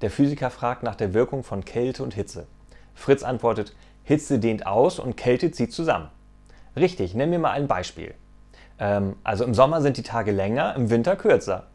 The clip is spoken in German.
Der Physiker fragt nach der Wirkung von Kälte und Hitze. Fritz antwortet, Hitze dehnt aus und Kälte zieht zusammen. Richtig, nenn mir mal ein Beispiel. Ähm, also im Sommer sind die Tage länger, im Winter kürzer.